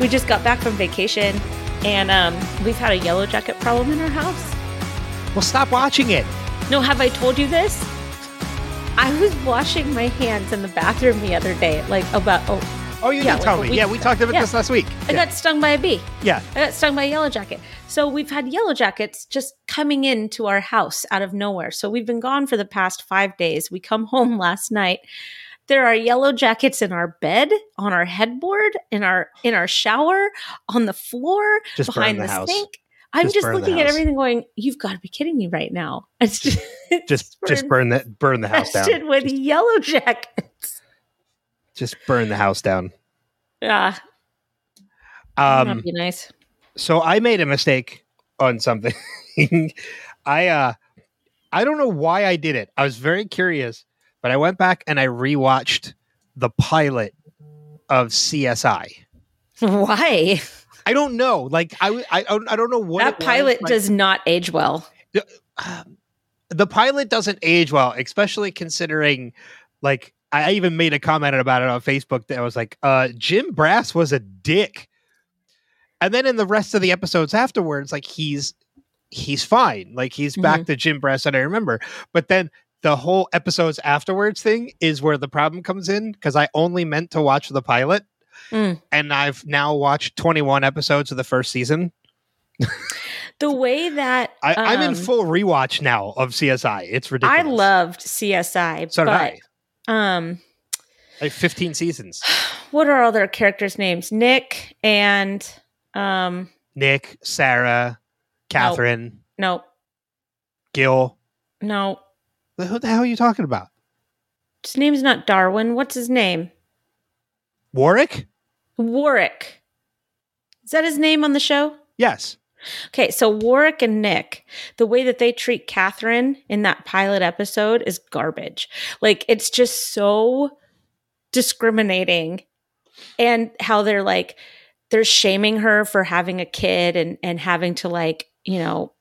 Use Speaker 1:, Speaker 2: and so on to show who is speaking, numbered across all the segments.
Speaker 1: We just got back from vacation and um, we've had a yellow jacket problem in our house.
Speaker 2: Well, stop watching it.
Speaker 1: No, have I told you this? I was washing my hands in the bathroom the other day, like about, oh,
Speaker 2: Oh, you
Speaker 1: Yeah,
Speaker 2: did tell
Speaker 1: like a
Speaker 2: me. Yeah, we talked about
Speaker 1: Yeah.
Speaker 2: this last week.
Speaker 1: I
Speaker 2: Yeah.
Speaker 1: got stung by a bee.
Speaker 2: yeah.
Speaker 1: I got stung by a yellow jacket. So we've had yellow jackets just coming into our house out of nowhere. So we've been gone for the past five days. We come home last night. There are yellow jackets in our bed, on our headboard, in our in our shower, on the floor,
Speaker 2: Just
Speaker 1: behind
Speaker 2: the
Speaker 1: the, sink. I'm
Speaker 2: Just
Speaker 1: just, looking at everything, going, "You've got to be kidding me right now!" It's just
Speaker 2: Just just burn that burn the house down.
Speaker 1: with yellow jackets.
Speaker 2: Just burn the house down.
Speaker 1: Yeah,
Speaker 2: Um
Speaker 1: that'd be nice.
Speaker 2: so I made a mistake on something. I uh I don't know why I did it. I was very curious, but I went back and I rewatched the pilot of CSI.
Speaker 1: Why
Speaker 2: I don't know. Like I I, don't- I don't know what
Speaker 1: that
Speaker 2: it was,
Speaker 1: pilot
Speaker 2: like-
Speaker 1: does not age well?
Speaker 2: um, the pilot doesn't age well, especially considering like I even made a comment about it on Facebook that I was like, uh, Jim Brass was a dick. And then in the rest of the episodes afterwards, like he's he's fine. Like he's back to Jim Brass that I remember. But then the whole episodes afterwards thing is where the problem comes in because I only meant to watch the pilot.
Speaker 1: Mm.
Speaker 2: And I've now watched 21 episodes of the first season.
Speaker 1: The way that
Speaker 2: I, I'm in
Speaker 1: um,
Speaker 2: full rewatch now of CSI. It's ridiculous.
Speaker 1: I loved CSI,
Speaker 2: So did
Speaker 1: but
Speaker 2: I.
Speaker 1: um,
Speaker 2: Like 15 seasons.
Speaker 1: what are all their characters' names? Nick and um,
Speaker 2: Nick, Sara, Catherine,
Speaker 1: no,
Speaker 2: Gil.
Speaker 1: no,
Speaker 2: Who the hell are you talking about?
Speaker 1: his name's not Darwin. What's his name?
Speaker 2: Warrick?
Speaker 1: Warrick. Is that his name on the show?
Speaker 2: Yes.
Speaker 1: Okay, so Warrick and Nick, the way that they treat Catherine in that pilot episode is garbage. Like it's just so discriminating and how they're like they're shaming her for having a kid and and having to like, you know,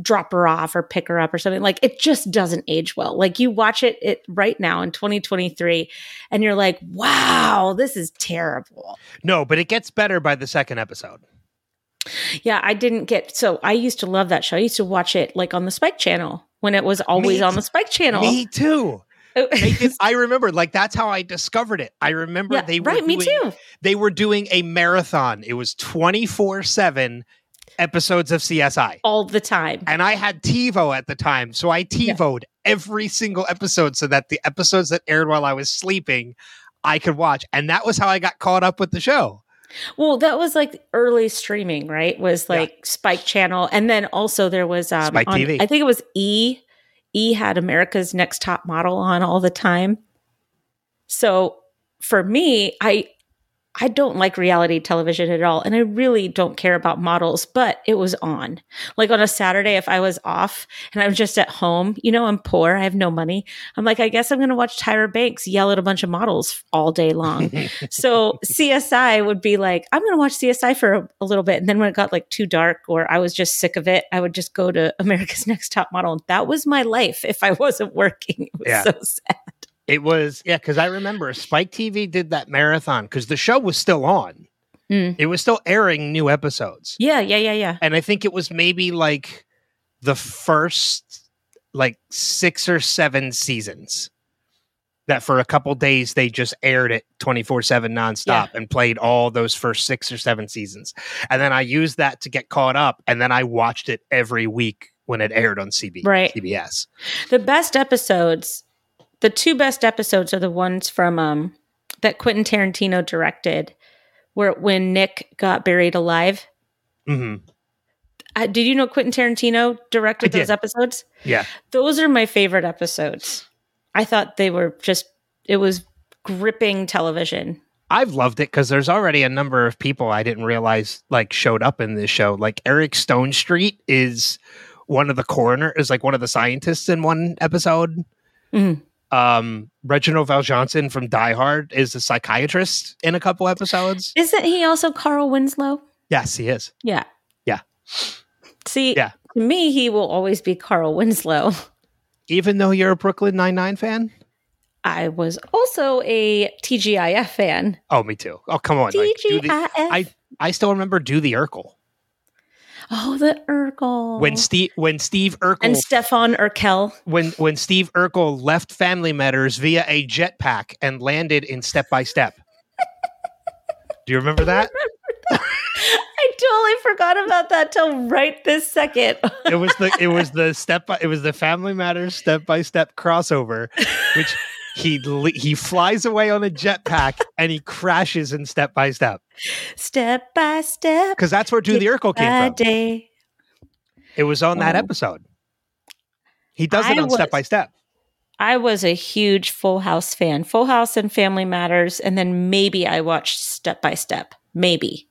Speaker 1: drop her off or pick her up or something. Like it just doesn't age well. Like you watch it it right now in 2023 and you're like, "Wow, this is terrible."
Speaker 2: No, but it gets better by the second episode.
Speaker 1: Yeah, I didn't get so I used to love that show. I used to watch it like on the Spike channel when it was always
Speaker 2: Me
Speaker 1: on the Spike channel.
Speaker 2: Me too. Oh. Did, I remember, like that's how I discovered it. I remember
Speaker 1: yeah,
Speaker 2: they were
Speaker 1: right, me too.
Speaker 2: They were doing a marathon. It was twenty four seven episodes of CSI,
Speaker 1: All the time.
Speaker 2: and I had TiVo at the time, so I TiVoed every single episode so that the episodes that aired while I was sleeping, I could watch, and that was how I got caught up with the show.
Speaker 1: Well, that was like early streaming, right? Was
Speaker 2: Yeah.
Speaker 1: like Spike channel and then also there was um
Speaker 2: Spike
Speaker 1: on-
Speaker 2: TV.
Speaker 1: I think it was E. E had America's Next Top Model on all the time. So for me, I I don't like reality television at all. And I really don't care about models, but it was on. Like on a Saturday, if I was off and I was just at home, you know, I'm poor, I have no money. I'm like, I guess I'm going to watch Tyra Banks yell at a bunch of models all day long. so CSI would be like, I'm going to watch CSI for a, a little bit. And then when it got like too dark or I was just sick of it, I would just go to America's Next Top Model. And that was my life if I wasn't working. It was
Speaker 2: Yeah.
Speaker 1: so sad.
Speaker 2: It was yeah, because I remember Spike TV did that marathon because the show was still on.
Speaker 1: Mm.
Speaker 2: It was still airing new episodes,
Speaker 1: Yeah, yeah, yeah, yeah.
Speaker 2: and I think it was maybe like the first like six or seven seasons that for a couple days they just aired it 24-7 nonstop and played all those first six or seven seasons and then i used that to get caught up and then i watched it every week when it aired on CB,
Speaker 1: Right.
Speaker 2: cbs
Speaker 1: The best episodes, the two best episodes are the ones from um that Quentin Tarantino directed, where when Nick got buried alive.
Speaker 2: hmm
Speaker 1: Uh, did you know Quentin Tarantino directed those episodes?
Speaker 2: yeah
Speaker 1: Those are my favorite episodes. I thought they were just it was gripping television.
Speaker 2: I've loved it because there's already a number of people I didn't realize like showed up in this show. Like Eric Stonestreet is one of the coroner, is like one of the scientists in one episode.
Speaker 1: Mhm.
Speaker 2: Um, Reginald VelJohnson from Die Hard is a psychiatrist in a couple episodes.
Speaker 1: Isn't he also Carl Winslow?
Speaker 2: Yes, he is.
Speaker 1: Yeah.
Speaker 2: Yeah.
Speaker 1: See,
Speaker 2: Yeah.
Speaker 1: to me, he will always be Carl Winslow.
Speaker 2: Even though you're a Brooklyn Nine Nine fan.
Speaker 1: I was also a TGIF fan.
Speaker 2: Oh, me too. Oh, come on. like, do the-
Speaker 1: TGIF.
Speaker 2: I I still remember Do the Urkel.
Speaker 1: Oh, the Urkel.
Speaker 2: When Steve when Steve Urkel
Speaker 1: and Stefan Urquelle.
Speaker 2: when when Steve Urkel left Family Matters via a jetpack and landed in Step by Step. Do you remember that?
Speaker 1: I totally forgot about that till right this second.
Speaker 2: It was the it was the step by it was the Family Matters Step by Step crossover, which he he flies away on a jetpack and he crashes in Step by Step
Speaker 1: step by step.
Speaker 2: because that's where Do the Urkel came from.
Speaker 1: day.
Speaker 2: It was on that episode. He does it
Speaker 1: I
Speaker 2: on Step by Step.
Speaker 1: I was a huge Full House fan. Full House and Family Matters, and then maybe I watched Step by Step. Maybe.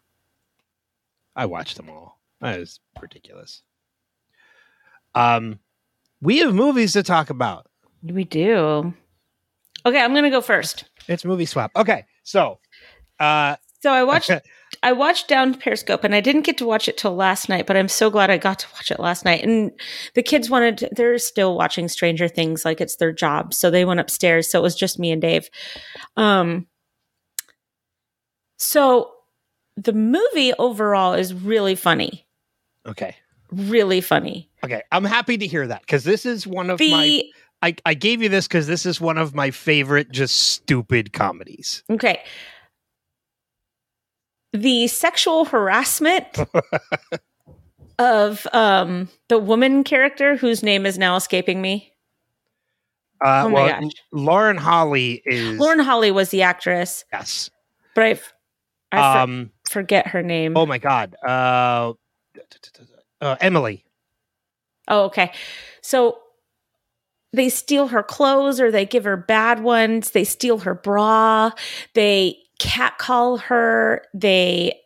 Speaker 2: I watched them all. That is ridiculous. Um, we have movies to talk about.
Speaker 1: We do. Okay, I'm gonna go first.
Speaker 2: It's movie swap. Okay, so uh,
Speaker 1: So I watched I watched Down Periscope and I didn't get to watch it till last night, but I'm so glad I got to watch it last night. And the kids wanted to, they're still watching Stranger Things like it's their job. So they went upstairs. So it was just me and Dave. Um so the movie overall is really funny.
Speaker 2: okay,
Speaker 1: Really funny.
Speaker 2: okay, I'm happy to hear that because this is one of
Speaker 1: The
Speaker 2: my. I, I gave you this because this is one of my favorite, just stupid comedies.
Speaker 1: okay. The sexual harassment of um the woman character whose name is now escaping me.
Speaker 2: Uh,
Speaker 1: Oh my
Speaker 2: well,
Speaker 1: gosh.
Speaker 2: Lauren Holly is
Speaker 1: Lauren Holly was the actress,
Speaker 2: yes.
Speaker 1: but I, I for-
Speaker 2: Um.
Speaker 1: forget her name.
Speaker 2: Oh my God. Uh, uh, Emily.
Speaker 1: Oh, okay. So they steal her clothes or they give her bad ones. They steal her bra. They catcall her. They,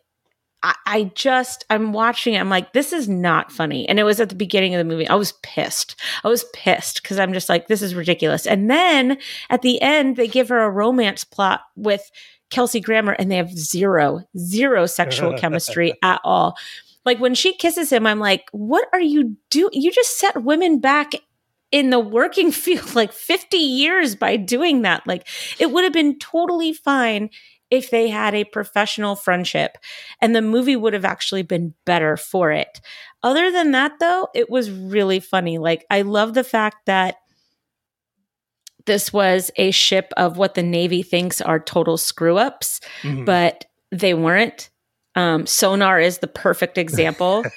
Speaker 1: I, I just, I'm watching it. I'm like, this is not funny. And it was at the beginning of the movie. I was pissed. I was pissed because I'm just like, this is ridiculous. And then at the end, they give her a romance plot with Kelsey Grammer and they have zero, zero sexual chemistry at all. Like when she kisses him, I'm like, what are you doing? You just set women back in the working field like 50 years by doing that. Like it would have been totally fine if they had a professional friendship and the movie would have actually been better for it. Other than that, though, it was really funny. Like I love the fact that this was a ship of what the Navy thinks are total screw ups
Speaker 2: Mhm.
Speaker 1: but they weren't. Um, Sonar is the perfect example.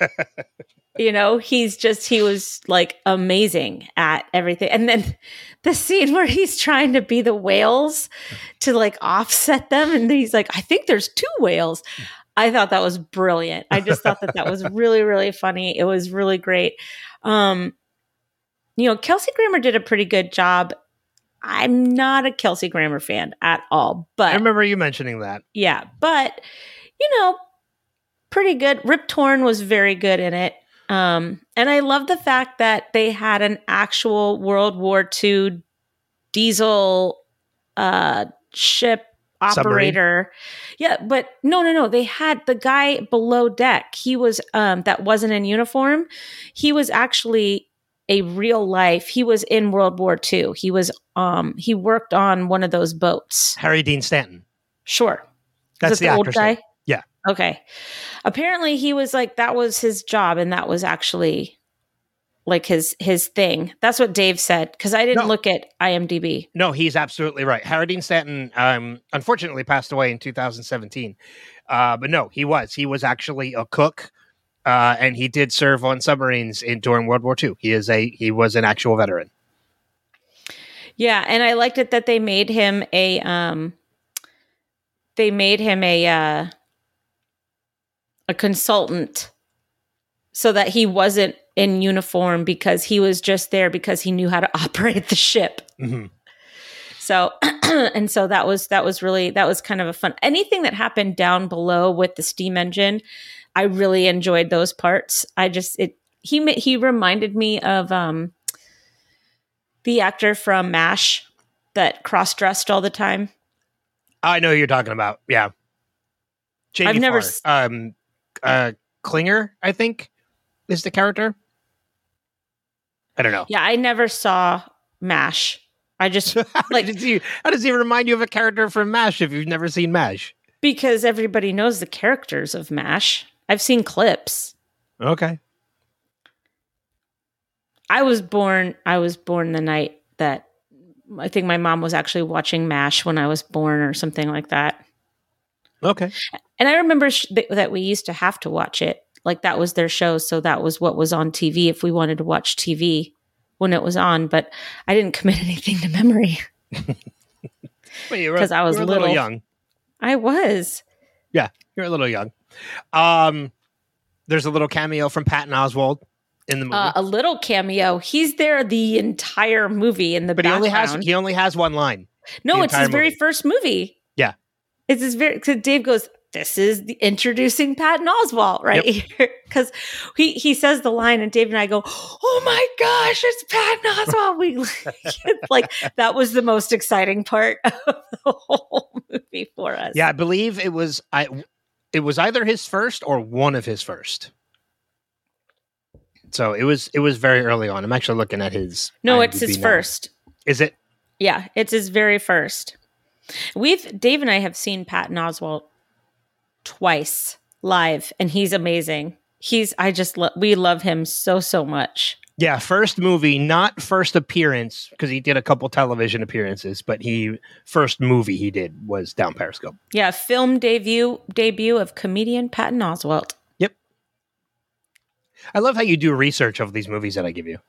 Speaker 1: you know, he's just, he was like amazing at everything. And then the scene where he's trying to be the whales to like offset them. And he's like, I think there's two whales. I thought that was brilliant. I just thought that that was really, really funny. It was really great. Um, you know, Kelsey Grammer did a pretty good job. I'm not a Kelsey Grammer fan at all, but
Speaker 2: I remember you mentioning that.
Speaker 1: yeah, but you know, pretty good. Rip Torn was very good in it. Um, and I love the fact that they had an actual World War II diesel uh, ship
Speaker 2: Submarine?
Speaker 1: operator. Yeah, but no, no, no. They had the guy below deck. He was um, that wasn't in uniform. He was actually a real life. He was in World War II. He was um, he worked on one of those boats.
Speaker 2: Harry Dean Stanton.
Speaker 1: Sure.
Speaker 2: That's
Speaker 1: Is it
Speaker 2: the,
Speaker 1: old guy? Okay. Apparently he was like that was his job and that was actually like his his thing. That's what Dave said cuz I didn't
Speaker 2: No.
Speaker 1: look at IMDb.
Speaker 2: No, he's absolutely right. Harry Dean Stanton, um, unfortunately, passed away in 2017. Uh, but no, he was. He was actually a cook, uh, and he did serve on submarines in during World War II. He is a he was an actual veteran.
Speaker 1: Yeah, and I liked it that they made him a um they made him a uh a consultant so that he wasn't in uniform because he was just there because he knew how to operate the ship.
Speaker 2: Mhm.
Speaker 1: So and so that was that was really that was kind of a fun anything that happened down below with the steam engine. I really enjoyed those parts. I just it he he reminded me of um the actor from MASH that cross dressed all the time.
Speaker 2: I know who you're talking about. Yeah, Jamie
Speaker 1: I've never
Speaker 2: Farr. um, uh, Klinger, I think, is the character. I don't know.
Speaker 1: Yeah, I never saw MASH. I just
Speaker 2: how,
Speaker 1: Like-
Speaker 2: does he, how does he remind you of a character from MASH if you've never seen MASH?
Speaker 1: because everybody knows the characters of MASH. I've seen clips.
Speaker 2: Okay.
Speaker 1: I was born I was born the night that I think my mom was actually watching MASH when I was born or something like that.
Speaker 2: Okay.
Speaker 1: And I remember sh- that we used to have to watch it. Like that was their show, so that was what was on TV if we wanted to watch TV when it was on, but I didn't commit anything to memory.
Speaker 2: Well,
Speaker 1: 'Cause I was
Speaker 2: you were a little
Speaker 1: little.
Speaker 2: young.
Speaker 1: I was.
Speaker 2: Yeah, you're a little young. Um, there's a little cameo from Patton Oswalt in the movie,
Speaker 1: Uh, a little cameo. He's there the entire movie in the
Speaker 2: but he only
Speaker 1: background.
Speaker 2: has he only has one line.
Speaker 1: no, it's his
Speaker 2: entire
Speaker 1: very first movie. It's his very because Dave goes, This is the introducing Patton Oswalt right here. Because he, he says the line and Dave and I go, Oh my gosh, it's Patton Oswalt. We like that was the most exciting part of the whole movie for us.
Speaker 2: Yeah, I believe it was I. It was either his first or one of his first. So it was it was very early on. I'm actually looking at his.
Speaker 1: No, it's his
Speaker 2: now.
Speaker 1: first.
Speaker 2: Is it?
Speaker 1: Yeah, it's his very first. We've Dave and I have seen Patton Oswalt twice live, and he's amazing. He's I just lo- we love him so so much.
Speaker 2: Yeah, first movie, not first appearance, because he did a couple television appearances, but he first movie he did was Down Periscope.
Speaker 1: Yeah, film debut debut of comedian Patton Oswalt. Yep.
Speaker 2: I love how you do research of these movies that I give you.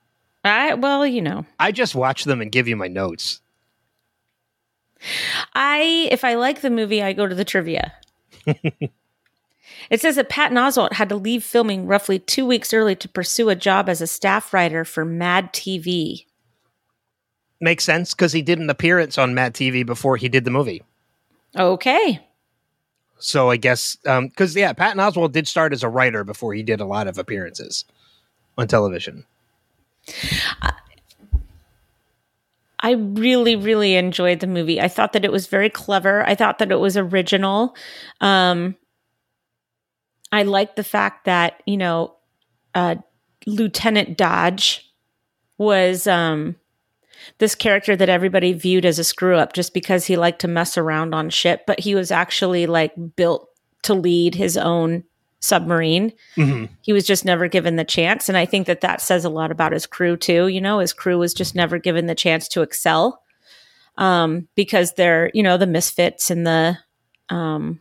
Speaker 1: I well, you know,
Speaker 2: I just watch them and give you my notes.
Speaker 1: I if I like the movie, I go to the trivia. it says that Patton Oswalt had to leave filming roughly two weeks early to pursue a job as a staff writer for Mad TV.
Speaker 2: Makes sense because he did an appearance on Mad TV before he did the movie.
Speaker 1: Okay.
Speaker 2: So I guess um, because yeah, Patton Oswalt did start as a writer before he did a lot of appearances on television.
Speaker 1: Uh, I really, really enjoyed the movie. I thought that it was very clever. I thought that it was original. Um, I liked the fact that you know, uh, Lieutenant Dodge was um, this character that everybody viewed as a screw up just because he liked to mess around on ship, but he was actually like built to lead his own submarine
Speaker 2: Mhm.
Speaker 1: he was just never given the chance and i think that that says a lot about his crew too you know his crew was just never given the chance to excel um, because they're you know the misfits and the um,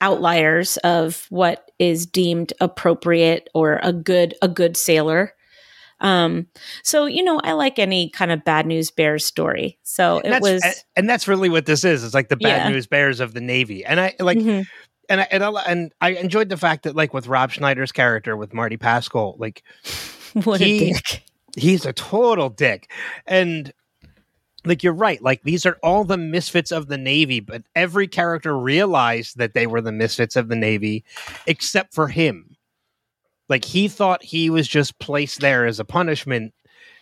Speaker 1: outliers of what is deemed appropriate or a good a good sailor um, so you know i like any kind of bad news bears story so
Speaker 2: And
Speaker 1: it was
Speaker 2: and that's really what this is. It's like the bad
Speaker 1: Yeah.
Speaker 2: news bears of the Navy, and I like
Speaker 1: Mhm.
Speaker 2: And I, and I and I enjoyed the fact that like with Rob Schneider's character with Marty Pascal, like
Speaker 1: what
Speaker 2: he-
Speaker 1: a dick
Speaker 2: he's a total dick, and like you're right, like these are all the misfits of the Navy, but every character realized that they were the misfits of the Navy, except for him. Like he thought he was just placed there as a punishment,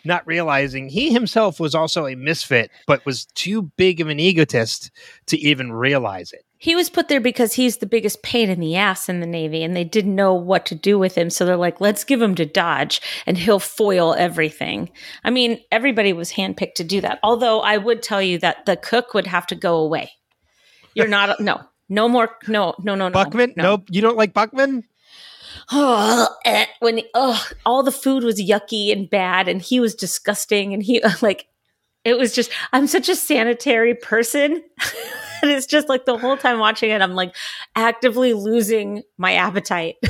Speaker 2: not realizing he himself was also a misfit, but was too big of an egotist to even realize it.
Speaker 1: He was put there because he's the biggest pain in the ass in the Navy and they didn't know what to do with him. So they're like, let's give him to Dodge and he'll foil everything. I mean, everybody was handpicked to do that. Although I would tell you that the cook would have to go away. You're not, no, no more, no, no, no, no.
Speaker 2: Buckman?
Speaker 1: no.
Speaker 2: Nope. You don't like Buckman?
Speaker 1: Oh, eh, when oh, all the food was yucky and bad and he was disgusting and he like it was just I'm such a sanitary person. and it's just like the whole time watching it I'm like actively losing my appetite.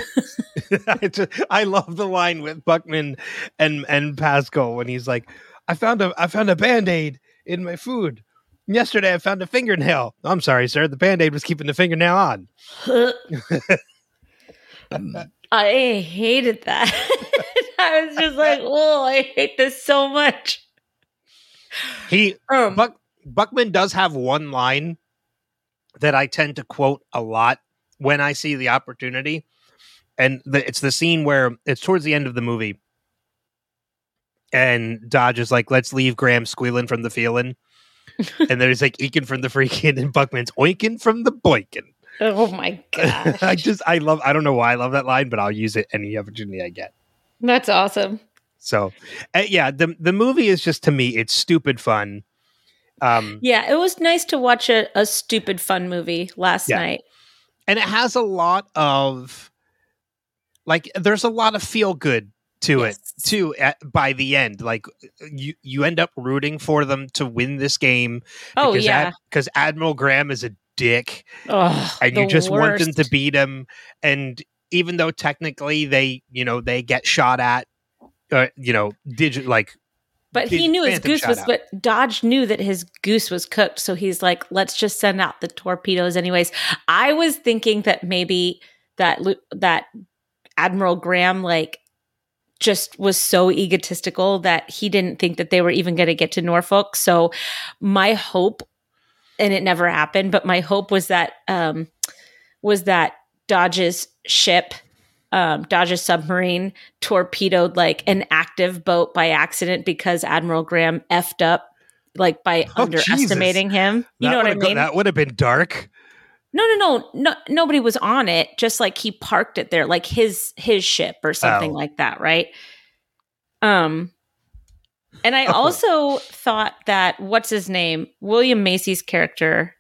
Speaker 2: I, just, I love the line with Buckman and and Pascal when he's like, "I found a I found a band aid in my food. Yesterday I found a fingernail. I'm sorry, sir. The band aid was keeping the fingernail on."
Speaker 1: I hated that. I was just like, "Oh, I hate this so much."
Speaker 2: He
Speaker 1: Um,
Speaker 2: Buck Buckman does have one line that I tend to quote a lot when I see the opportunity, and the, it's the scene where it's towards the end of the movie, and Dodge is like, "Let's leave Graham squealing from the feeling," and there's like eking from the freaking, and Buckman's oinking from the boinking.
Speaker 1: oh my god!
Speaker 2: I just I love I don't know why I love that line, but I'll use it any opportunity I get.
Speaker 1: That's awesome.
Speaker 2: So, uh, yeah, the the movie is just to me it's stupid fun. Um,
Speaker 1: Yeah, it was nice to watch a, a stupid fun movie last
Speaker 2: Yeah.
Speaker 1: night.
Speaker 2: and it has a lot of like there's a lot of feel good to
Speaker 1: Yes.
Speaker 2: it too at, by the end like you you end up rooting for them to win this game
Speaker 1: Oh
Speaker 2: because
Speaker 1: yeah.
Speaker 2: because admiral graham is a dick
Speaker 1: Ugh,
Speaker 2: and you just want them to beat him and even though technically they you know they get shot at uh, you know digit like
Speaker 1: But he knew his goose was,
Speaker 2: out.
Speaker 1: but Dodge knew that his goose was cooked. So he's like, let's just send out the torpedoes, anyways. I was thinking that maybe that that Admiral Graham like just was so egotistical that he didn't think that they were even going to get to Norfolk. So my hope, and it never happened, but my hope was that um, was that Dodge's ship, um, Dodge's submarine, torpedoed like an active boat by accident because Admiral Graham effed up like by
Speaker 2: Oh,
Speaker 1: underestimating him. You
Speaker 2: that
Speaker 1: know what I
Speaker 2: would've go-
Speaker 1: mean?
Speaker 2: that would have been dark
Speaker 1: no, no, no, no. Nobody was on it. Just like he parked it there, like his his ship or something
Speaker 2: Oh.
Speaker 1: like that, right? Um, and I
Speaker 2: Oh.
Speaker 1: also thought that what's his name, William Macy's character.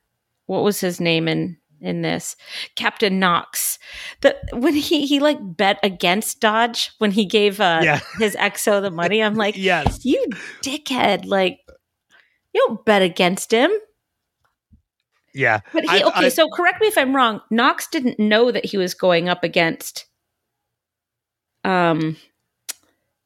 Speaker 1: What was his name in in this? Captain Knox. The when he he like bet against Dodge when he gave uh
Speaker 2: yeah
Speaker 1: his exo the money. I'm like,
Speaker 2: yes
Speaker 1: you dickhead! Like, you don't bet against him.
Speaker 2: yeah
Speaker 1: But he
Speaker 2: I-
Speaker 1: okay,
Speaker 2: I-
Speaker 1: so correct me if I'm wrong. Knox didn't know that he was going up against um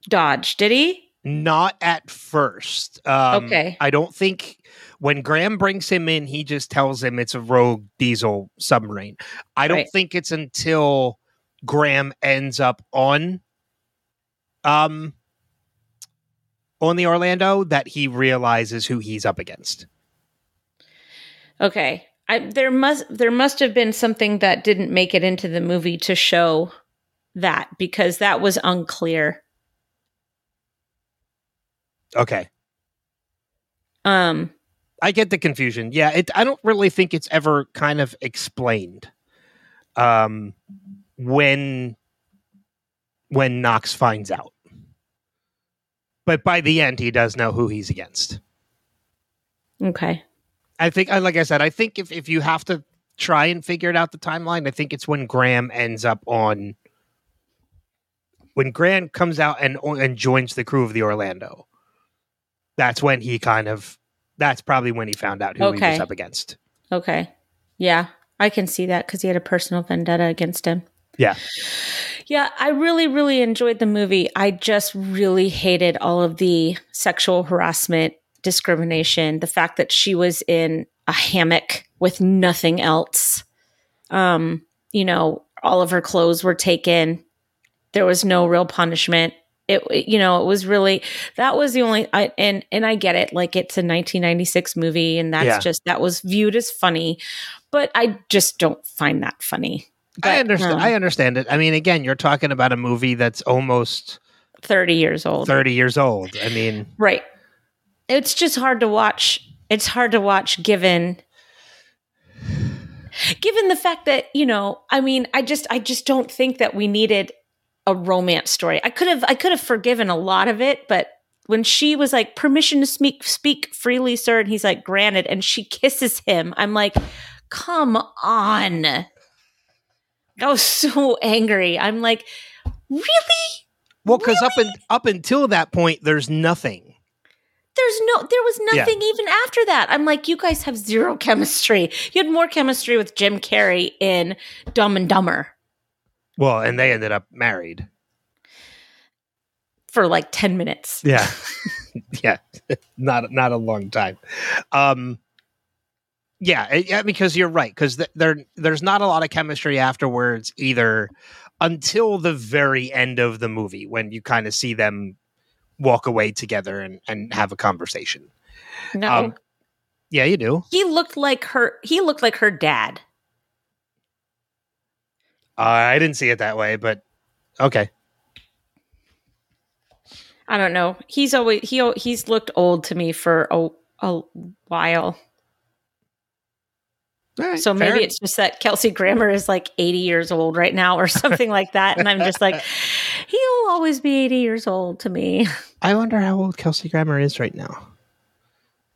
Speaker 1: Dodge, did he?
Speaker 2: Not at first. Um,
Speaker 1: Okay.
Speaker 2: I don't think when Graham brings him in, he just tells him it's a rogue diesel submarine. I don't
Speaker 1: Right.
Speaker 2: think it's until Graham ends up on um on the Orlando that he realizes who he's up against.
Speaker 1: Okay. I there must there must have been something that didn't make it into the movie to show that because that was unclear.
Speaker 2: Okay.
Speaker 1: Um
Speaker 2: I get the confusion. Yeah, it I don't really think it's ever kind of explained. Um when when Knox finds out. But by the end he does know who he's against.
Speaker 1: okay.
Speaker 2: I think like I said, I think if if you have to try and figure it out the timeline, I think it's when Graham ends up on when Graham comes out and and joins the crew of the Orlando. That's when he kind of that's probably when he found out who he was up against.
Speaker 1: Okay. Yeah, I can see that cuz he had a personal vendetta against him.
Speaker 2: Yeah.
Speaker 1: Yeah, I really, really enjoyed the movie. I just really hated all of the sexual harassment, discrimination, the fact that she was in a hammock with nothing else. Um, you know, all of her clothes were taken. There was no real punishment. It, you know, it was really that was the only I and and I get it. Like it's a 1996 movie, and that's
Speaker 2: Yeah.
Speaker 1: just that was viewed as funny, but I just don't find that funny.
Speaker 2: I understand.
Speaker 1: um,
Speaker 2: I understand it. I mean, again, you're talking about a movie that's almost
Speaker 1: 30 years old.
Speaker 2: 30 years old. I mean,
Speaker 1: Right. It's just hard to watch. It's hard to watch given given the fact that, you know, I mean, I just I just don't think that we needed a romance story. I could have I could have forgiven a lot of it, but when she was like permission to speak speak freely, sir, and he's like granted and she kisses him, I'm like, "Come on." I was so angry. I'm like, "Really?
Speaker 2: well, because up and up until that point, there's nothing.
Speaker 1: there's no there was
Speaker 2: Yeah.
Speaker 1: nothing even after that i'm like you guys have zero chemistry you had more chemistry with jim carrey in dumb and dumber
Speaker 2: Well, and they ended up married.
Speaker 1: for like 10 minutes
Speaker 2: Yeah, yeah, not not a long time. Um, yeah, eh, yeah, because you're right. Because th- there there's not a lot of chemistry afterwards either, until the very end of the movie when you kind of see them walk away together and and have a conversation.
Speaker 1: no
Speaker 2: Um, Yeah, you do.
Speaker 1: he looked like her he looked like her dad
Speaker 2: Uh, I didn't see it that way, but okay.
Speaker 1: i don't know he's always he he's looked old to me for a, a while
Speaker 2: right,
Speaker 1: so maybe
Speaker 2: fair.
Speaker 1: it's just that kelsey grammer is like 80 years old right now or something like that and i'm just like he'll always be 80 years old to me
Speaker 2: I wonder how old Kelsey Grammer is right now.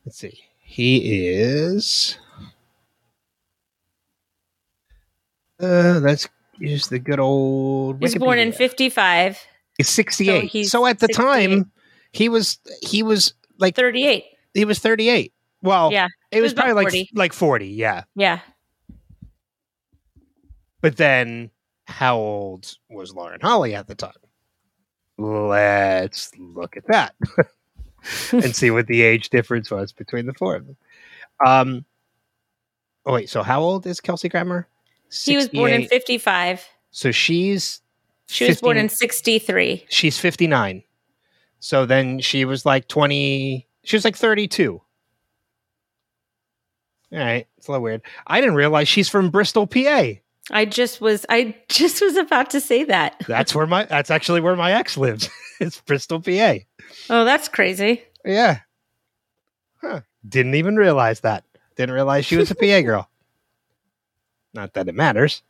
Speaker 2: Let's see. He is Uh, let's use the good old.
Speaker 1: He was born in
Speaker 2: Wikipedia.
Speaker 1: 55,
Speaker 2: He's 68. So,
Speaker 1: he's
Speaker 2: at the
Speaker 1: 68.
Speaker 2: time, he was he was like
Speaker 1: 38.
Speaker 2: he was 38. Well,
Speaker 1: Yeah.
Speaker 2: it was
Speaker 1: was
Speaker 2: probably like like 40, yeah.
Speaker 1: Yeah.
Speaker 2: But then how old was Lauren Holly at the time? Let's look at that and see what the age difference was between the four of them. Um Oh wait, so how old is Kelsey Grammer?
Speaker 1: He was born in 55.
Speaker 2: So she's
Speaker 1: She was born in 63.
Speaker 2: she's 59. So then she was like 20 she was like 32. All right, it's a little weird. I didn't realize she's from Bristol, PA.
Speaker 1: I just was I just was about to say that.
Speaker 2: That's where my that's actually where my ex lives. it's Bristol, PA.
Speaker 1: Oh, that's crazy.
Speaker 2: Yeah. Huh. Didn't even realize that. Didn't realize she was a PA girl. Not that it matters.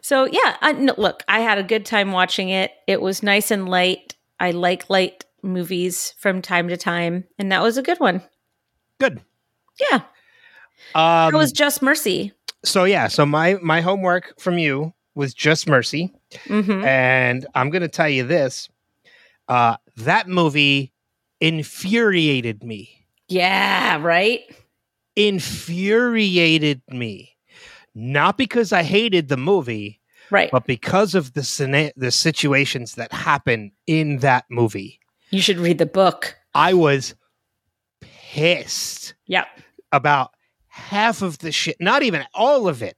Speaker 1: So yeah, I, no, look, I had a good time watching it. It was nice and light. I like light movies from time to time, and that was a good one.
Speaker 2: Good.
Speaker 1: Yeah,
Speaker 2: Um,
Speaker 1: it was Just Mercy.
Speaker 2: so yeah, so my my homework from you was just mercy.
Speaker 1: hmm
Speaker 2: And I'm going to tell you this uh, that movie infuriated me.
Speaker 1: Yeah, right.
Speaker 2: Infuriated me. Not because I hated the movie,
Speaker 1: Right.
Speaker 2: but because of the, sina- the situations that happen in that movie.
Speaker 1: You should read the book.
Speaker 2: I was pissed
Speaker 1: Yep.
Speaker 2: about half of the shit, not even all of it.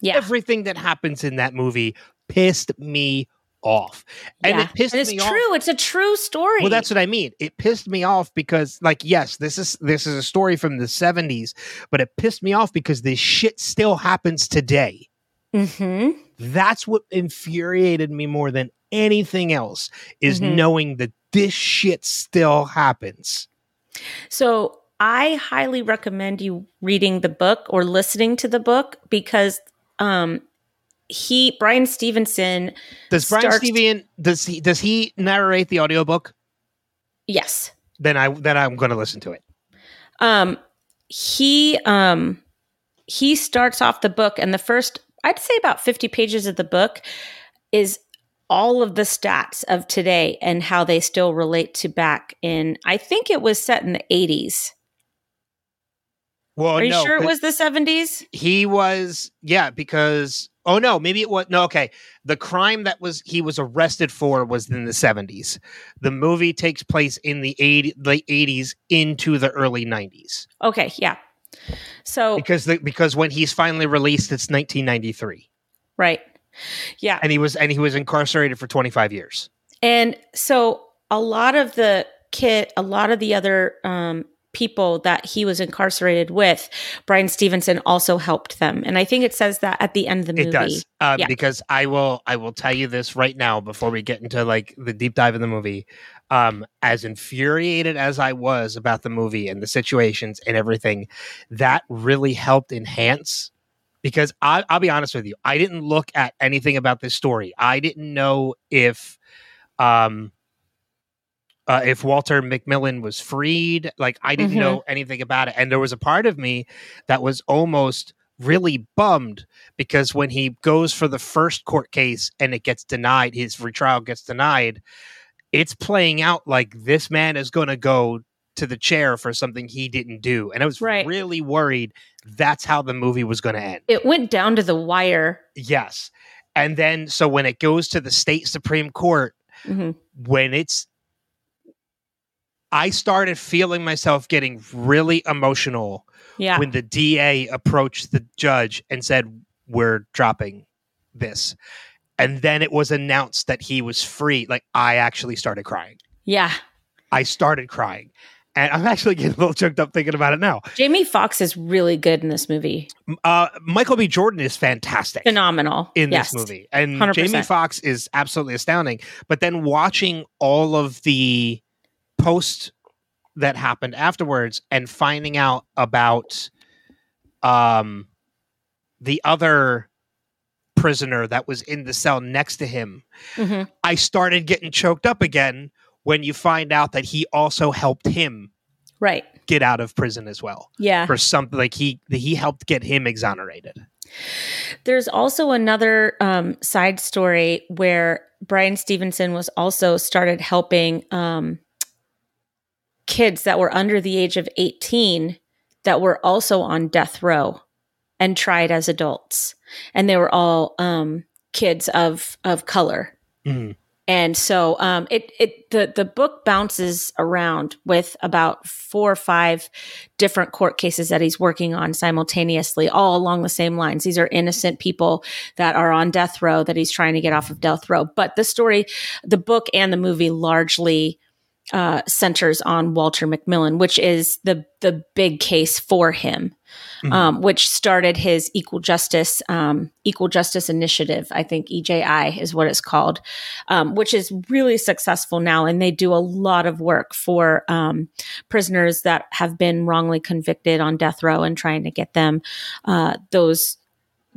Speaker 1: Yeah.
Speaker 2: Everything that happens in that movie pissed me off. And
Speaker 1: yeah.
Speaker 2: it pissed
Speaker 1: and it's
Speaker 2: me off.
Speaker 1: true. It's a true story.
Speaker 2: Well, that's what I mean. It pissed me off because, like, yes, this is this is a story from the '70s, but it pissed me off because this shit still happens today.
Speaker 1: hmm
Speaker 2: That's what infuriated me more than anything else is
Speaker 1: Mhm.
Speaker 2: knowing that this shit still happens.
Speaker 1: So I highly recommend you reading the book or listening to the book because um he Bryan Stevenson,
Speaker 2: Does Brian
Speaker 1: Starts-
Speaker 2: Steven does he does he narrate the audiobook?
Speaker 1: yes.
Speaker 2: Then I then I'm going to listen to it.
Speaker 1: Um he um he starts off the book and the first I'd say about 50 pages of the book is all of the stats of today and how they still relate to back in I think it was set in the 80s.
Speaker 2: Well,
Speaker 1: Are you
Speaker 2: no,
Speaker 1: sure it was the 70s?
Speaker 2: he was yeah because oh no maybe it was no okay the crime that was he was arrested for was in the 70s the movie takes place in the 80, late 80s into the early 90s
Speaker 1: Okay, yeah. So
Speaker 2: because the, because when he's finally released it's 1993
Speaker 1: Right. Yeah.
Speaker 2: and he was and he was incarcerated for 25 years
Speaker 1: And so a lot of the kid, a lot of the other um, people that he was incarcerated with, Bryan Stevenson also helped them. And I think it says that at the end of the movie.
Speaker 2: It does, um,
Speaker 1: Yeah.
Speaker 2: because I will. I will tell you this right now before we get into like the deep dive in the movie. Um, as infuriated as I was about the movie and the situations and everything, that really helped enhance. Because I, I'll be honest with you, I didn't look at anything about this story. I didn't know if, um, uh, if Walter McMillian was freed. Like I didn't
Speaker 1: Mhm.
Speaker 2: know anything about it, and there was a part of me that was almost really bummed because when he goes for the first court case and it gets denied, his retrial gets denied, it's playing out like this man is going to go to the chair for something he didn't do. And I was
Speaker 1: Right.
Speaker 2: really worried that's how the movie was going to end.
Speaker 1: It went down to the wire.
Speaker 2: Yes. And then, so when it goes to the state Supreme Court,
Speaker 1: Mhm.
Speaker 2: when it's, I started feeling myself getting really emotional
Speaker 1: Yeah.
Speaker 2: when the DA approached the judge and said, We're dropping this. And then it was announced that he was free. Like, I actually started crying.
Speaker 1: yeah.
Speaker 2: I started crying. And I'm actually getting a little choked up thinking about it now.
Speaker 1: Jamie Foxx is really good in this movie.
Speaker 2: Uh, Michael B. Jordan is fantastic
Speaker 1: Phenomenal.
Speaker 2: in
Speaker 1: yes.
Speaker 2: this movie. And
Speaker 1: 100%.
Speaker 2: Jamie Foxx is absolutely astounding. But then watching all of the posts that happened afterwards and finding out about um the other prisoner that was in the cell next to him,
Speaker 1: Mhm.
Speaker 2: I started getting choked up again when you find out that he also helped him
Speaker 1: right
Speaker 2: get out of prison as well
Speaker 1: yeah
Speaker 2: for something like he he helped get him exonerated.
Speaker 1: There's also another um, side story where Bryan Stevenson was also started helping um, kids that were under the age of 18 that were also on death row and tried as adults, and they were all um, kids of of color.
Speaker 2: Mhm.
Speaker 1: And so um, it it the the book bounces around with about four or five different court cases that he's working on simultaneously, all along the same lines. These are innocent people that are on death row that he's trying to get off of death row. But the story, the book and the movie largely uh, centers on Walter McMillian, which is the the big case for him,
Speaker 2: Mhm.
Speaker 1: um, which started his equal justice um, equal justice initiative. I think EJI is what it's called, um, which is really successful now, and they do a lot of work for um, prisoners that have been wrongly convicted on death row and trying to get them uh, those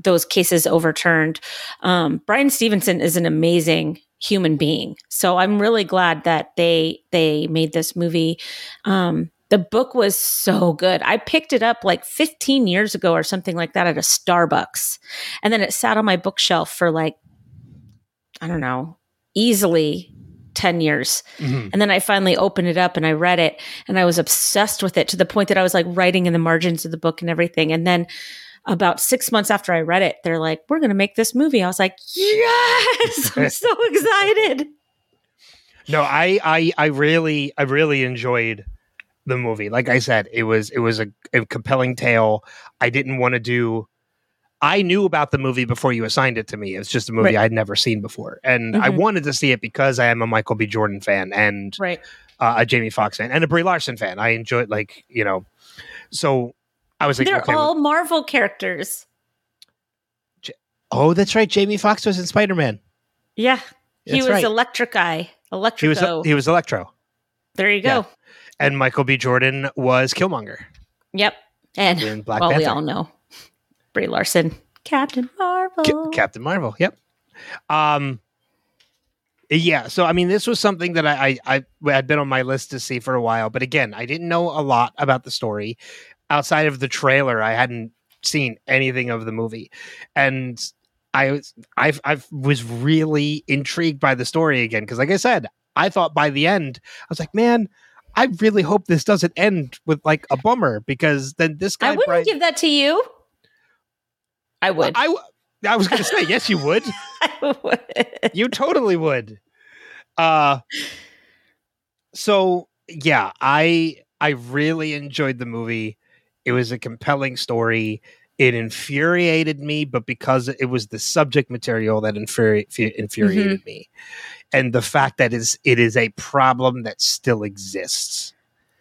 Speaker 1: those cases overturned. Um, Bryan Stevenson is an amazing human being, so I'm really glad that they they made this movie. Um, the book was so good. I picked it up like 15 years ago or something like that at a Starbucks, and then it sat on my bookshelf for like I don't know, easily 10 years.
Speaker 2: Mhm.
Speaker 1: And then I finally opened it up and I read it and I was obsessed with it to the point that I was like writing in the margins of the book and everything. And then about six months after I read it, they're like, we're going to make this movie. I was like, yes, I'm so excited.
Speaker 2: No, I, I, I really, I really enjoyed the movie. Like I said, it was, it was a, a compelling tale. I didn't want to do. I knew about the movie before you assigned it to me. It's just a movie
Speaker 1: Right.
Speaker 2: I'd never seen before, and I
Speaker 1: Mhm.
Speaker 2: wanted to see it because I am a Michael B. Jordan fan and
Speaker 1: Right.
Speaker 2: uh, a Jamie Foxx fan and a Brie Larson fan. I enjoyed, like you know, so I was like,
Speaker 1: They're
Speaker 2: okay,
Speaker 1: all Marvel characters.
Speaker 2: oh, that's right. Jamie Foxx was in Spider Man.
Speaker 1: Yeah. He
Speaker 2: That's
Speaker 1: was
Speaker 2: right.
Speaker 1: Electric Eye. Electrico.
Speaker 2: He was he was Electro,
Speaker 1: there you go.
Speaker 2: and Michael B. Jordan was Killmonger
Speaker 1: Yep. And
Speaker 2: in Black
Speaker 1: well, we
Speaker 2: Panther.
Speaker 1: all know Brie Larson, Captain Marvel.
Speaker 2: Ca- Captain Marvel. Yep. Um. Yeah. So I mean, this was something that I, I I had been on my list to see for a while, but again, I didn't know a lot about the story outside of the trailer. I hadn't seen anything of the movie, and I was I I was really intrigued by the story again because, like I said, I thought by the end I was like, man. I really hope this doesn't end with like a bummer because then this guy
Speaker 1: I wouldn't
Speaker 2: Brian-
Speaker 1: give that to you. I would.
Speaker 2: I, I was going to say yes, you would.
Speaker 1: I would.
Speaker 2: you totally would uh so yeah i i really enjoyed the movie it was a compelling story it infuriated me but because it was the subject material that infuri- fu- infuriated me and the fact that is it is a problem that still exists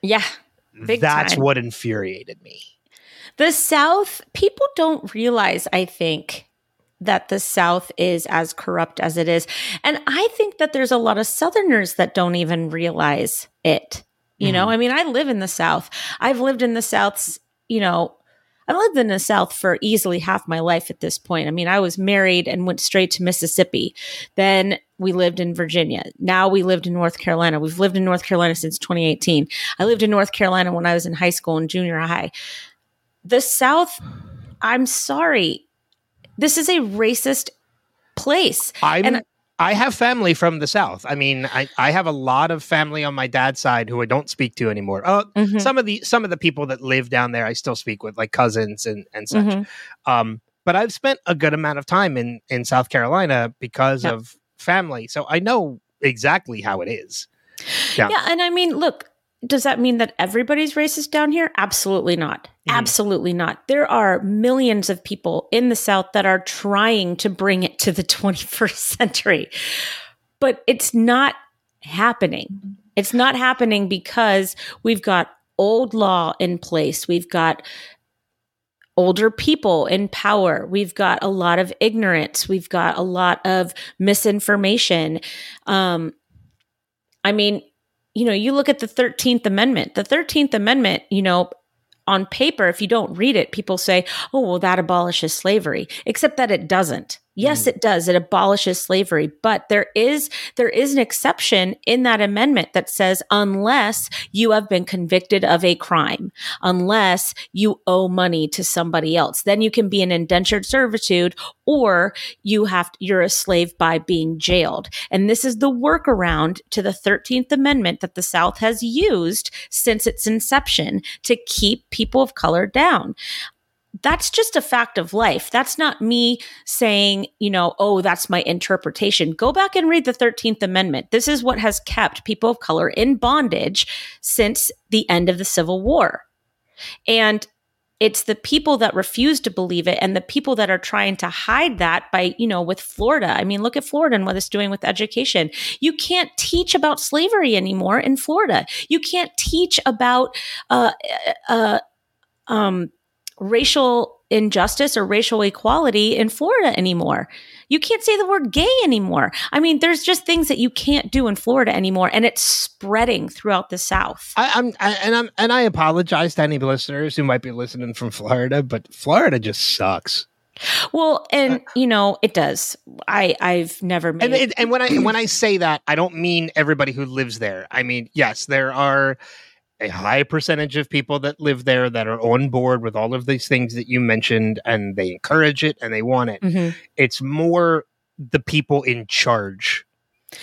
Speaker 1: Yeah.
Speaker 2: That's
Speaker 1: time.
Speaker 2: what infuriated me
Speaker 1: The South, people don't realize, I think, that the South is as corrupt as it is. And I think that there's a lot of Southerners that don't even realize it. You know,
Speaker 2: Mhm.
Speaker 1: I mean, I live in the South. I've lived in the South, you know, I've lived in the South for easily half my life at this point. I mean, I was married and went straight to Mississippi. Then we lived in Virginia. Now we lived in North Carolina. We've lived in North Carolina since 2018. I lived in North Carolina when I was in high school and junior high. The South, I'm sorry, this is a racist place.
Speaker 2: I'm
Speaker 1: And-
Speaker 2: I have family from the South. I mean, I, I have a lot of family on my dad's side who I don't speak to anymore. Oh,
Speaker 1: Mhm.
Speaker 2: some of the some of the people that live down there I still speak with, like cousins and and such.
Speaker 1: Mhm.
Speaker 2: Um, but I've spent a good amount of time in in South Carolina because
Speaker 1: Yeah.
Speaker 2: of family, so I know exactly how it is. down
Speaker 1: Yeah, and I mean, look, does that mean that everybody's racist down here? Absolutely not.
Speaker 2: Mhm.
Speaker 1: Absolutely not. There are millions of people in the South that are trying to bring it to the 21st century, but it's not happening. It's not happening because we've got old law in place. We've got older people in power. We've got a lot of ignorance. We've got a lot of misinformation. Um, I mean, you know, you look at the 13th Amendment. The 13th Amendment, you know, on paper, if you don't read it, people say, oh, well, that abolishes slavery, except that it doesn't. Yes,
Speaker 2: Mm.
Speaker 1: it does. It abolishes slavery, but there is there is an exception in that amendment that says unless you have been convicted of a crime, unless you owe money to somebody else, then you can be in indentured servitude or you have you're a slave by being jailed. And this is the workaround to the 13th amendment that the South has used since its inception to keep people of color down that's just a fact of life. That's not me saying, you know, oh, that's my interpretation. Go back and read the 13th Amendment. This is what has kept people of color in bondage since the end of the Civil War. And it's the people that refuse to believe it and the people that are trying to hide that by, you know, with Florida. I mean, look at Florida and what it's doing with education. You can't teach about slavery anymore in Florida. You can't teach about, uh, uh, um, racial injustice or racial equality in Florida anymore. You can't say the word gay anymore. I mean, there's just things that you can't do in Florida anymore, and it's spreading throughout the South.
Speaker 2: I, I'm I, and I'm and I apologize to any listeners who might be listening from Florida, but Florida just sucks.
Speaker 1: Well, and uh, you know, it does. I I've never made
Speaker 2: And it, and when I when I say that, I don't mean everybody who lives there. I mean, yes, there are a high percentage of people that live there that are on board with all of these things that you mentioned, and they encourage it and they want it.
Speaker 1: Mhm.
Speaker 2: It's more the people in charge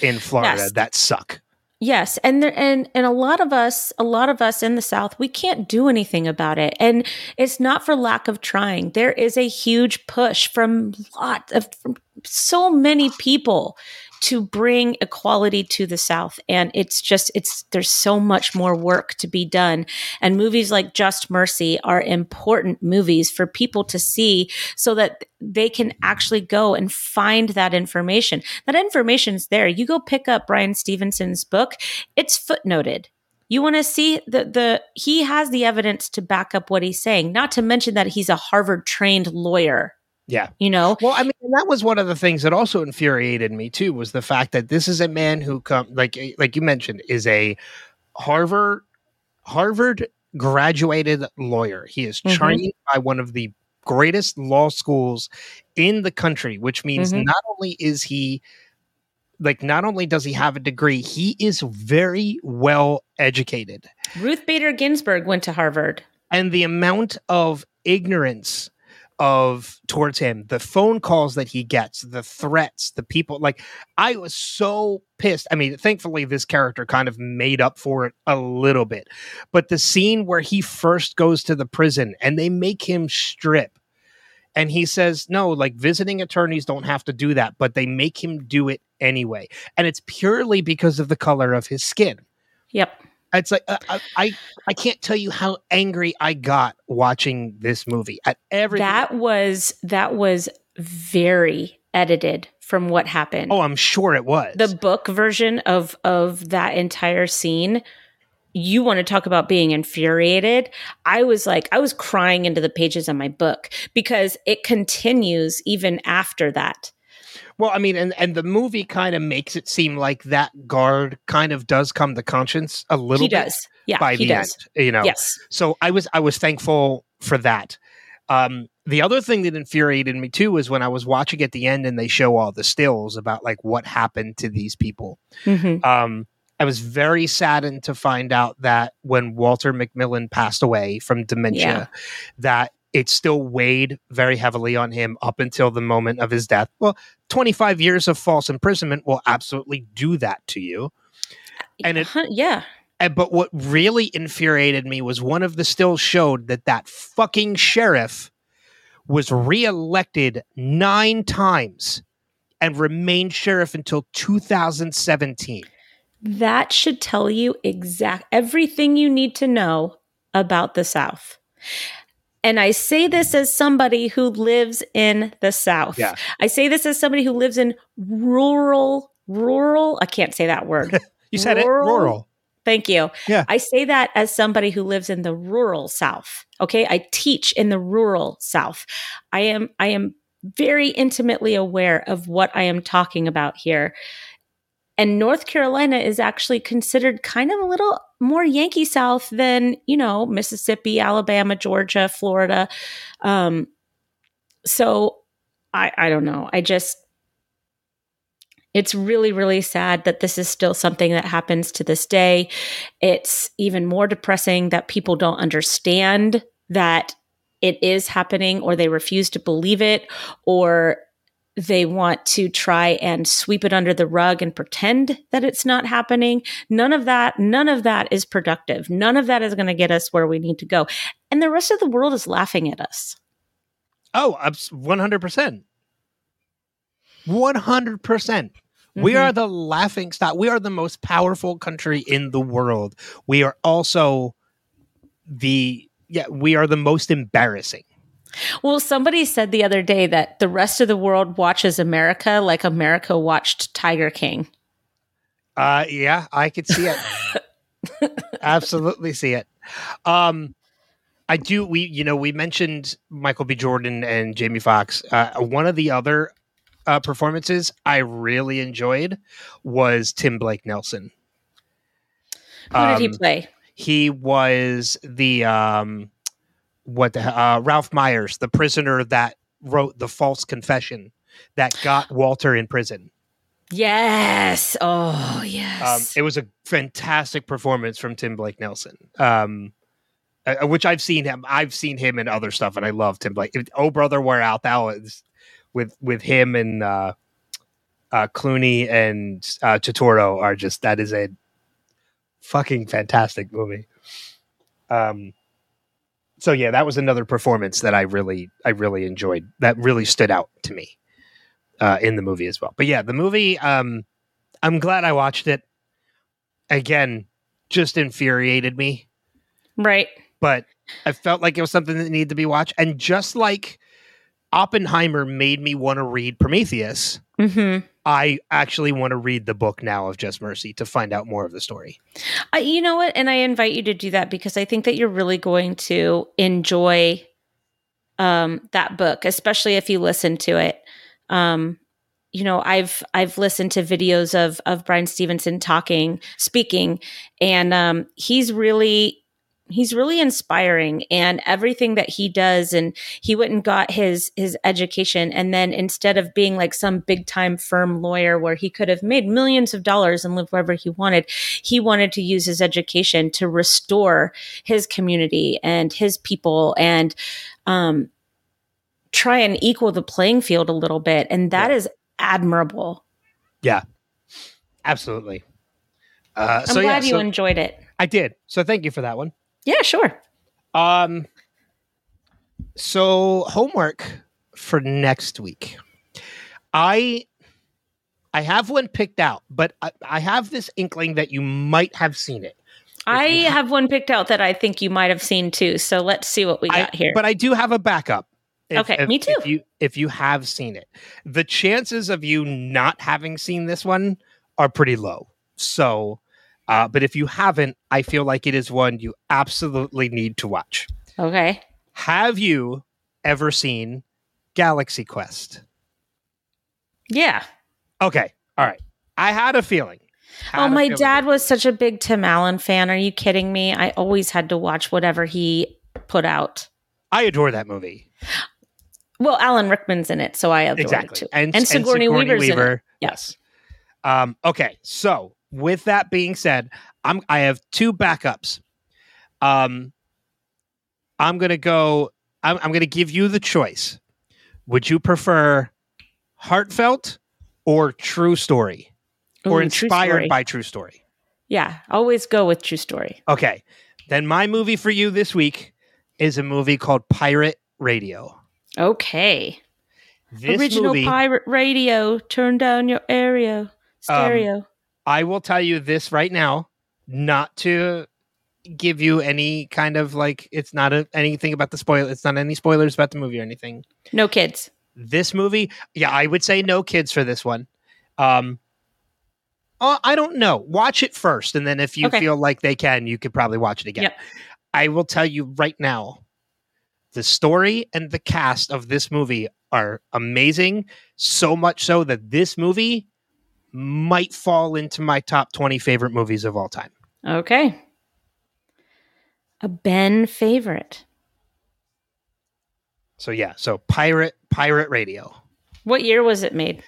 Speaker 2: in Florida
Speaker 1: Yes.
Speaker 2: that suck.
Speaker 1: Yes, and there and and a lot of us, a lot of us in the South, we can't do anything about it, and it's not for lack of trying. There is a huge push from lot of from so many people to bring equality to the South, and it's just it's there's so much more work to be done, and movies like Just Mercy are important movies for people to see, so that they can actually go and find that information. That information's there. You go pick up Bryan Stevenson's book, it's footnoted. You want to see the the he has the evidence to back up what he's saying, not to mention that he's a Harvard trained lawyer,
Speaker 2: Yeah.
Speaker 1: you know.
Speaker 2: Well, I mean, that was one of the things that also infuriated me too was the fact that this is a man who come like like you mentioned is a Harvard Harvard graduated lawyer. He is
Speaker 1: Mhm.
Speaker 2: trained by one of the greatest law schools in the country, which means
Speaker 1: Mhm.
Speaker 2: not only is he like not only does he have a degree, he is very well educated.
Speaker 1: Ruth Bader Ginsburg went to Harvard.
Speaker 2: and the amount of ignorance of towards him the phone calls that he gets the threats the people like i was so pissed. I mean thankfully this character kind of made up for it a little bit. But the scene where he first goes to the prison and they make him strip and he says no like visiting attorneys don't have to do that but they make him do it anyway. And it's purely because of the color of his skin.
Speaker 1: Yep.
Speaker 2: It's like uh, I, I I can't tell you how angry I got watching this movie at everything.
Speaker 1: That was that was very edited from what happened.
Speaker 2: oh, I'm sure it was.
Speaker 1: the book version of of that entire scene you want to talk about being infuriated i was like i was crying into the pages of my book because it continues even after that
Speaker 2: well, I mean, and and the movie kind of makes it seem like that guard kind of does come to conscience a little
Speaker 1: he
Speaker 2: bit
Speaker 1: does yeah
Speaker 2: by
Speaker 1: he
Speaker 2: the
Speaker 1: does
Speaker 2: end. You know,
Speaker 1: yes
Speaker 2: so I was I was thankful for that. Um, the other thing that infuriated me too was when I was watching at the end and they show all the stills about like what happened to these people.
Speaker 1: Mhm.
Speaker 2: Um, I was very saddened to find out that when Walter McMillian passed away from dementia,
Speaker 1: Yeah.
Speaker 2: that it still weighed very heavily on him up until the moment of his death. Well, 25 years of false imprisonment will absolutely do that to you. And it-
Speaker 1: yeah
Speaker 2: And, but what really infuriated me was one of the stills showed that that fucking sheriff was reelected nine times and remained sheriff until 2017.
Speaker 1: that should tell you exact everything you need to know about the south and I say this as somebody who lives in the South.
Speaker 2: Yeah.
Speaker 1: I say this as somebody who lives in rural, rural, I can't say that word.
Speaker 2: You said
Speaker 1: Rural-
Speaker 2: it, rural.
Speaker 1: Thank you.
Speaker 2: Yeah.
Speaker 1: I say that as somebody who lives in the rural South. Okay. I teach in the rural South. I am, I am very intimately aware of what I am talking about here. And North Carolina is actually considered kind of a little more Yankee South than, you know, Mississippi, Alabama, Georgia, Florida. Um, so I, I don't know. I just, it's really, really sad that this is still something that happens to this day. It's even more depressing that people don't understand that it is happening or they refuse to believe it or they want to try and sweep it under the rug and pretend that it's not happening. None of that, none of that is productive. None of that is going to get us where we need to go. And the rest of the world is laughing at us.
Speaker 2: Oh, 100%. 100%. We
Speaker 1: Mhm.
Speaker 2: are the laughing stock. We are the most powerful country in the world. We are also the yeah, we are the most embarrassing.
Speaker 1: Well, somebody said the other day that the rest of the world watches America like America watched Tiger King.
Speaker 2: Uh yeah, I could see it. Absolutely see it. Um I do we you know we mentioned Michael B Jordan and Jamie Foxx. Uh, one of the other uh, performances I really enjoyed was Tim Blake Nelson.
Speaker 1: Who did he
Speaker 2: Um,
Speaker 1: play?
Speaker 2: he was the um what the he- uh Ralph Myers, the prisoner that wrote the false confession that got Walter in prison.
Speaker 1: Yes. Oh,
Speaker 2: Um,
Speaker 1: yes.
Speaker 2: it was a fantastic performance from Tim Blake Nelson. Um, uh, which I've seen him. I've seen him in other stuff, and I love Tim Blake. Oh, brother, where art thou is with with him and uh, uh, Clooney and uh, Turturro are just that is a fucking fantastic movie. Um, so yeah, that was another performance that I really I really enjoyed. That really stood out to me uh, in the movie as well. But yeah, the movie. Um, I'm glad I watched it. Again, just infuriated me,
Speaker 1: right.
Speaker 2: but I felt like it was something that needed to be watched. And just like Oppenheimer made me want to read Prometheus,
Speaker 1: hmm
Speaker 2: I actually want to read the book now of Just Mercy to find out more of the story.
Speaker 1: Uh, you know what? And I invite you to do that because I think that you're really going to enjoy um, that book, especially if you listen to it. Um, you know, I've I've listened to videos of of Bryan Stevenson talking, speaking, and um, he's really he's really inspiring and everything that he does and he went and got his his education and then instead of being like some big time firm lawyer where he could have made millions of dollars and live wherever he wanted he wanted to use his education to restore his community and his people and um, try and equal the playing field a little bit. And that
Speaker 2: Yeah.
Speaker 1: is admirable.
Speaker 2: Yeah absolutely. Uh,
Speaker 1: I'm
Speaker 2: so yeah,
Speaker 1: glad you
Speaker 2: so
Speaker 1: enjoyed it.
Speaker 2: I did. So thank you for that one.
Speaker 1: Yeah, sure.
Speaker 2: Um, so homework for next week. I I have one picked out, but I, I have this inkling that you might have seen it.
Speaker 1: I
Speaker 2: ha-
Speaker 1: have one picked out that I think you might have seen too. So let's see what we
Speaker 2: I-
Speaker 1: got here.
Speaker 2: But I do have a backup.
Speaker 1: Okay, me too.
Speaker 2: If you if you have seen it, the chances of you not having seen this one are pretty low. So, uh, but if you haven't, I feel like it is one you absolutely need to watch.
Speaker 1: okay.
Speaker 2: Have you ever seen Galaxy Quest?
Speaker 1: Yeah.
Speaker 2: Okay, all right. I had a feeling. Had
Speaker 1: oh, my
Speaker 2: feeling.
Speaker 1: dad was such a big Tim Allen fan. Are you kidding me? I always had to watch whatever he put out.
Speaker 2: I adore that movie.
Speaker 1: Well, Alan Rickman's in it, so I adore it too.
Speaker 2: And,
Speaker 1: And Sigourney Weaver's in it.
Speaker 2: Yes. Um, okay. So with that being said, I'm I have two backups. Um, I'm gonna go. I'm, I'm gonna give you the choice. Would you prefer heartfelt or true story, or
Speaker 1: Ooh, true
Speaker 2: inspired
Speaker 1: story.
Speaker 2: by true story?
Speaker 1: Yeah, always go with true story.
Speaker 2: Okay. Then my movie for you this week is a movie called Pirate Radio.
Speaker 1: Okay.
Speaker 2: This
Speaker 1: Original
Speaker 2: movie,
Speaker 1: pirate radio. Turn down your area stereo.
Speaker 2: I will tell you this right now, not to give you any kind of like it's not a, anything about the spoil. It's not any spoilers about the movie or anything.
Speaker 1: no kids.
Speaker 2: This movie, yeah, I would say no kids for this one. Um, uh, I don't know. Watch it first, and then if you
Speaker 1: Okay.
Speaker 2: feel like they can, you could probably watch it again.
Speaker 1: Yep.
Speaker 2: I will tell you right now, the story and the cast of this movie are amazing. So much so that this movie might fall into my top 20 favorite movies of all time.
Speaker 1: Okay. A Ben favorite.
Speaker 2: So yeah, so Pirate Pirate Radio.
Speaker 1: What year was it made?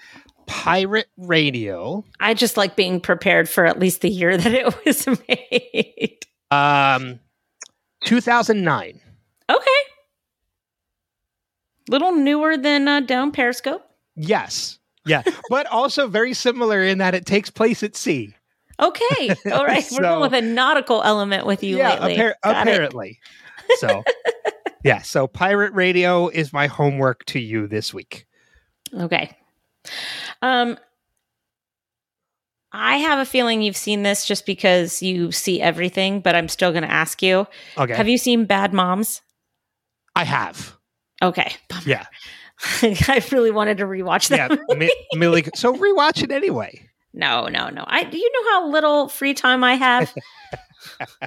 Speaker 2: Pirate Radio.
Speaker 1: I just like being prepared for at least the year that it was made.
Speaker 2: Um, 2009.
Speaker 1: Okay. Little newer than uh, Down Periscope.
Speaker 2: Yes. Yeah. but also very similar in that it takes place at sea.
Speaker 1: Okay. All right. We're going with a nautical element with you
Speaker 2: yeah,
Speaker 1: lately.
Speaker 2: appar-
Speaker 1: it.
Speaker 2: apparently. So, yeah. So, Pirate Radio is my homework to you this week.
Speaker 1: Okay. Um I have a feeling you've seen this just because you see everything, but I'm still going to ask you.
Speaker 2: Okay.
Speaker 1: Have you seen Bad Moms?
Speaker 2: I have.
Speaker 1: Okay. Bummer.
Speaker 2: Yeah.
Speaker 1: I really wanted to rewatch that.
Speaker 2: Yeah. Mi- Millie. So, rewatch it anyway.
Speaker 1: No, no, no. I do you know how little free time I have?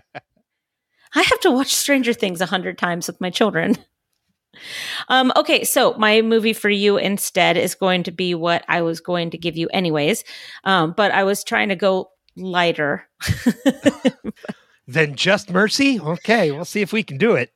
Speaker 1: I have to watch Stranger Things a hundred times with my children. Um, okay, so my movie for you instead is going to be what I was going to give you anyways. Um, but I was trying to go lighter.
Speaker 2: Then Just Mercy. Okay. We'll see if we can do it.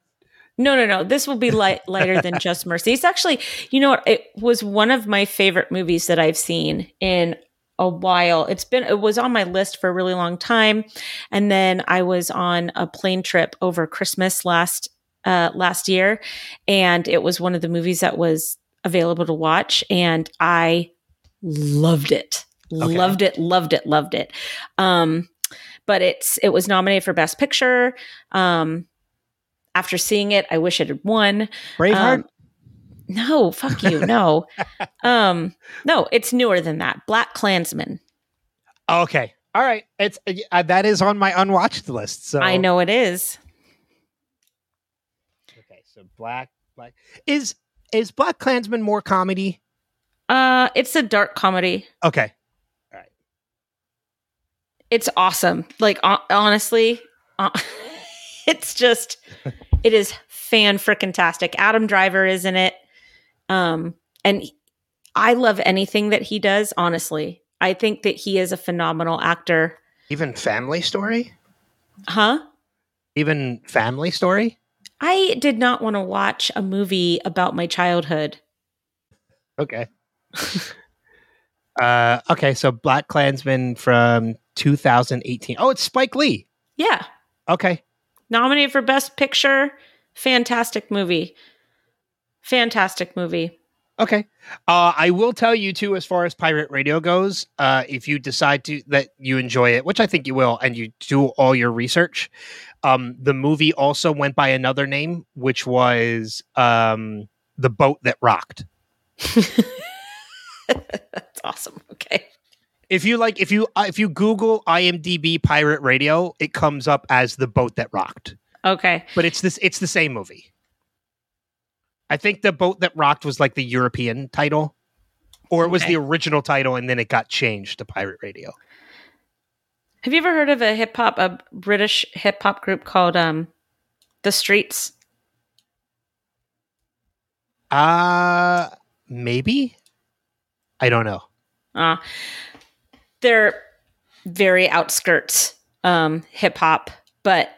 Speaker 1: No, no, no. This will be light, lighter than Just Mercy. It's actually, you know? It was one of my favorite movies that I've seen in a while. It's been, it was on my list for a really long time. And then I was on a plane trip over Christmas last, uh, last year. And it was one of the movies that was available to watch. And I loved it.
Speaker 2: Okay.
Speaker 1: Loved it, loved it, loved it. Um, but it's it was nominated for Best Picture. Um, after seeing it, I wish it had won.
Speaker 2: Braveheart.
Speaker 1: Um, no, fuck you. No. um, no, it's newer than that. Black Klansman.
Speaker 2: okay. All right. It's uh, that is on my unwatched list. So
Speaker 1: I know it is.
Speaker 2: Okay. So Black Black is is Black Klansman more comedy?
Speaker 1: Uh, it's a dark comedy.
Speaker 2: Okay. All right.
Speaker 1: It's awesome. Like hon- honestly, uh, it's just it is fan freaking tastic. Adam Driver is in it. Um, and I love anything that he does, honestly. I think that he is a phenomenal actor.
Speaker 2: Even Family Story.
Speaker 1: Huh?
Speaker 2: Even Family Story.
Speaker 1: I did not want to watch a movie about my childhood.
Speaker 2: Okay. uh. Okay. So Black Klansman from 2018. Oh, it's Spike Lee.
Speaker 1: Yeah.
Speaker 2: Okay.
Speaker 1: Nominated for Best Picture. Fantastic movie. Fantastic movie.
Speaker 2: Okay. Uh, I will tell you too, as far as pirate radio goes, uh, if you decide to that you enjoy it, which I think you will, and you do all your research, um, the movie also went by another name, which was um, the boat that rocked.
Speaker 1: That's awesome. Okay.
Speaker 2: If you like, if you uh, if you Google IMDb pirate radio, it comes up as the boat that rocked.
Speaker 1: Okay.
Speaker 2: But it's this, it's the same movie. I think the boat that rocked was like the European title, or it was
Speaker 1: Okay.
Speaker 2: the original title, and then it got changed to pirate radio.
Speaker 1: Have you ever heard of a hip hop, a British hip hop group called um, The Streets?
Speaker 2: Uh maybe. I don't know.
Speaker 1: Uh, they're very outskirts um, hip hop, but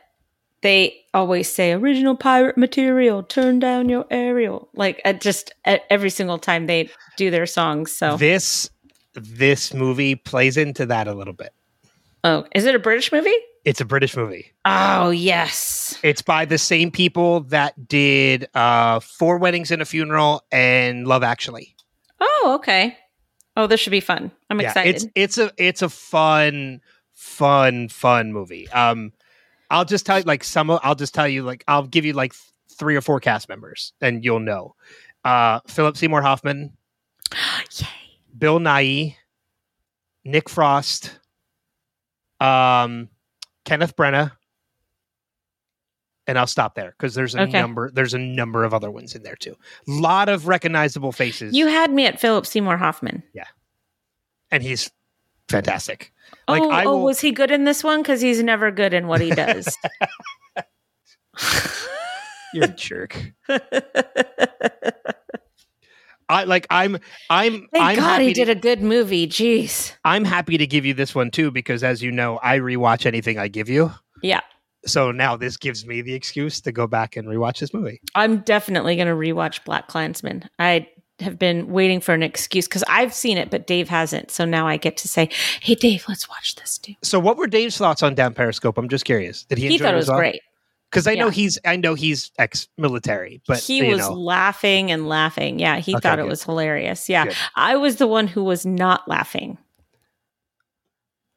Speaker 1: they always say original pirate material, turn down your aerial. Like uh, just uh, every single time they do their songs. So,
Speaker 2: This this movie plays into that a little bit.
Speaker 1: oh, is it a British movie?
Speaker 2: It's a British movie.
Speaker 1: Oh, yes.
Speaker 2: It's by the same people that did uh Four Weddings and a Funeral and Love Actually.
Speaker 1: Oh, okay. Oh, this should be fun. I'm excited.
Speaker 2: It's it's a it's a fun fun fun movie. Um I'll just tell you like some I'll just tell you like I'll give you like th- three or four cast members and you'll know. Uh Philip Seymour Hoffman,
Speaker 1: Yay.
Speaker 2: Bill Nighy, Nick Frost, um, Kenneth Branagh, and I'll stop there because there's a
Speaker 1: Okay.
Speaker 2: number. There's a number of other ones in there too. A lot of recognizable faces.
Speaker 1: You had me at Philip Seymour Hoffman.
Speaker 2: Yeah, and he's fantastic. Oh, like,
Speaker 1: oh,
Speaker 2: I
Speaker 1: oh, was he good in this one? Because he's never good in what he does.
Speaker 2: You're a jerk. I like. I'm. I'm.
Speaker 1: Thank
Speaker 2: I'm
Speaker 1: God he
Speaker 2: to,
Speaker 1: did a good movie. Jeez.
Speaker 2: I'm happy to give you this one too because, as you know, I rewatch anything I give you.
Speaker 1: Yeah.
Speaker 2: So now this gives me the excuse to go back and rewatch this movie.
Speaker 1: I'm definitely going to rewatch Black Klansman. I have been waiting for an excuse because I've seen it, but Dave hasn't. So now I get to say, "Hey, Dave, let's watch this, dude."
Speaker 2: So, what were Dave's thoughts on Down Periscope? I'm just curious. Did he?
Speaker 1: He thought it was great.
Speaker 2: because I know he's I know he's ex-military, but
Speaker 1: he was
Speaker 2: know,
Speaker 1: laughing and laughing. Yeah, he
Speaker 2: Okay,
Speaker 1: thought it
Speaker 2: good.
Speaker 1: was hilarious. Yeah,
Speaker 2: Good.
Speaker 1: I was the one who was not laughing.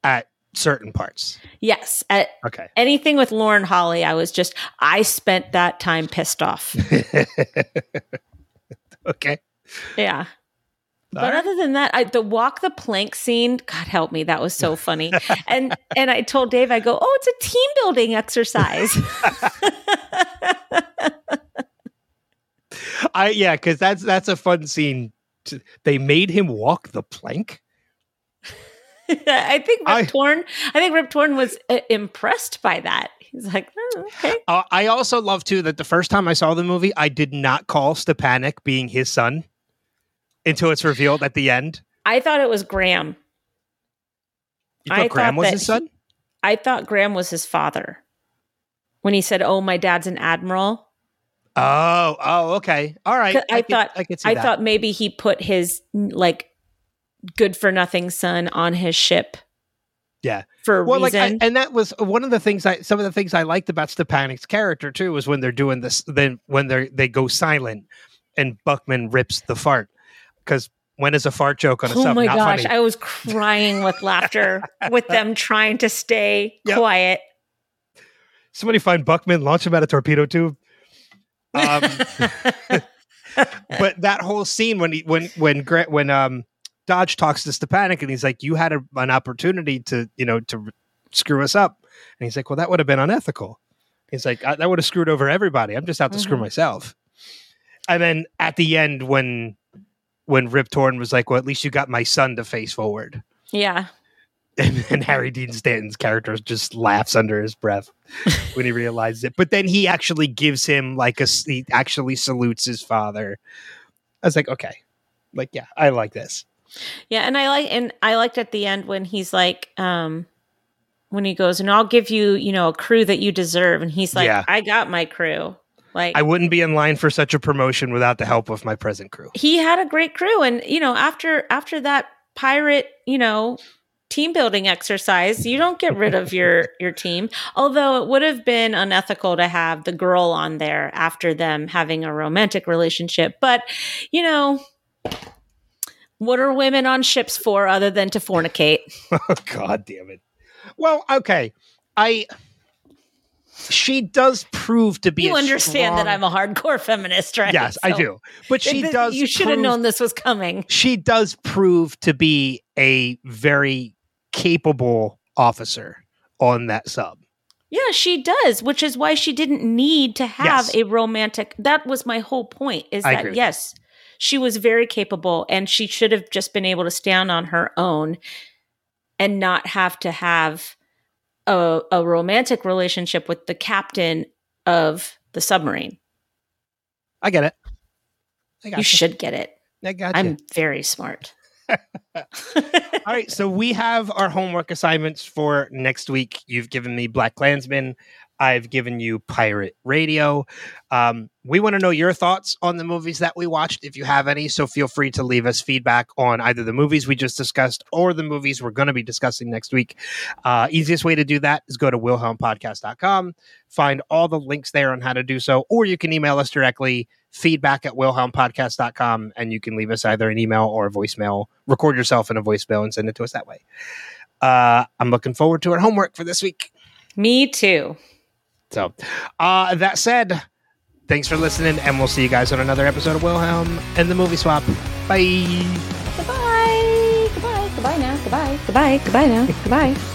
Speaker 2: at certain parts.
Speaker 1: Yes, at
Speaker 2: Okay.
Speaker 1: anything with Lauren Holly, I was just I spent that time pissed off.
Speaker 2: okay.
Speaker 1: Yeah.
Speaker 2: All
Speaker 1: But
Speaker 2: right.
Speaker 1: other than that, I, the walk the plank scene, God help me, that was so funny. and and I told Dave, I go, oh, it's a team building exercise.
Speaker 2: I yeah, because that's that's a fun scene. They made him walk the plank.
Speaker 1: I think Rip
Speaker 2: I-
Speaker 1: Torn, I think Rip Torn was uh, impressed by that. He's like, oh, okay.
Speaker 2: Uh, I also love too that the first time I saw the movie, I did not call Stepanek being his son until it's revealed at the end.
Speaker 1: I thought it was Graham.
Speaker 2: You thought
Speaker 1: I
Speaker 2: Graham
Speaker 1: thought
Speaker 2: was his son?
Speaker 1: I thought Graham was his father when he said, "Oh, my dad's an admiral."
Speaker 2: Oh, oh, okay, all right.
Speaker 1: I
Speaker 2: could-
Speaker 1: thought-
Speaker 2: I
Speaker 1: I
Speaker 2: that.
Speaker 1: thought maybe he put his like good for nothing son on his ship.
Speaker 2: Yeah.
Speaker 1: for
Speaker 2: well, like. I, and that was one of the things I, some of the things I liked about Stepanek's character too, was when they're doing this, then when they're, they go silent, and Buckman rips the fart because when is a fart joke on a
Speaker 1: oh
Speaker 2: sub
Speaker 1: my
Speaker 2: not
Speaker 1: gosh,
Speaker 2: funny?
Speaker 1: I was crying with laughter with them trying to stay
Speaker 2: Yep.
Speaker 1: quiet.
Speaker 2: Somebody find Buckman, launch him out a torpedo tube. Um, but that whole scene when he when when when um Dodge talks to Stepanek and he's like, "You had a, an opportunity to you know to screw us up," and he's like, "Well, that would have been unethical." He's like, I, "That would have screwed over everybody. I'm just out to screw
Speaker 1: Mhm.
Speaker 2: myself." And then at the end, when when Rip Torn was like, "Well, at least you got my son to face forward,"
Speaker 1: yeah.
Speaker 2: and, and Harry Dean Stanton's character just laughs under his breath when he realizes it. But then he actually gives him like a he actually salutes his father. I was like, okay, like yeah, I like this.
Speaker 1: Yeah, and I like and I liked at the end when he's like, um, when he goes, and I'll give you, you know, a crew that you deserve, and he's like,
Speaker 2: Yeah.
Speaker 1: I got my crew. Like
Speaker 2: I wouldn't be in line for such a promotion without the help of my present crew.
Speaker 1: he had a great crew, and you know, after after that pirate, you know, team building exercise, you don't get rid of your your team. Although it would have been unethical to have the girl on there after them having a romantic relationship, but you know. What are women on ships for other than to fornicate?
Speaker 2: oh God damn it. Well, okay, I. She does prove to be.
Speaker 1: you understand that I'm a hardcore feminist, right?
Speaker 2: Yes, I do. But she
Speaker 1: Th-
Speaker 2: does.
Speaker 1: You should have known this was coming.
Speaker 2: she does prove to be a very capable officer on that sub.
Speaker 1: Yeah, she does, which is why she didn't need to have
Speaker 2: Yes.
Speaker 1: a romantic. That was my whole point. Is
Speaker 2: I
Speaker 1: that yes, she was very capable, and she should have just been able to stand on her own, and not have to have a, a romantic relationship with the captain of the submarine.
Speaker 2: I get it. I got
Speaker 1: You should get it.
Speaker 2: I got
Speaker 1: I'm very smart.
Speaker 2: All right, so we have our homework assignments for next week. You've given me Black Klansman. I've given you Pirate Radio. Um, we want to know your thoughts on the movies that we watched, if you have any. So feel free to leave us feedback on either the movies we just discussed or the movies we're going to be discussing next week. Uh, easiest way to do that is go to wilhelmpodcast.com, find all the links there on how to do so, or you can email us directly feedback at wilhelmpodcast.com and you can leave us either an email or a voicemail record yourself in a voicemail and send it to us that way uh, i'm looking forward to our homework for this week
Speaker 1: Me too.
Speaker 2: So uh, that said thanks for listening and we'll see you guys on another episode of wilhelm and the movie swap bye
Speaker 1: Goodbye. Goodbye. Goodbye now. Goodbye. Goodbye. Goodbye now. Goodbye.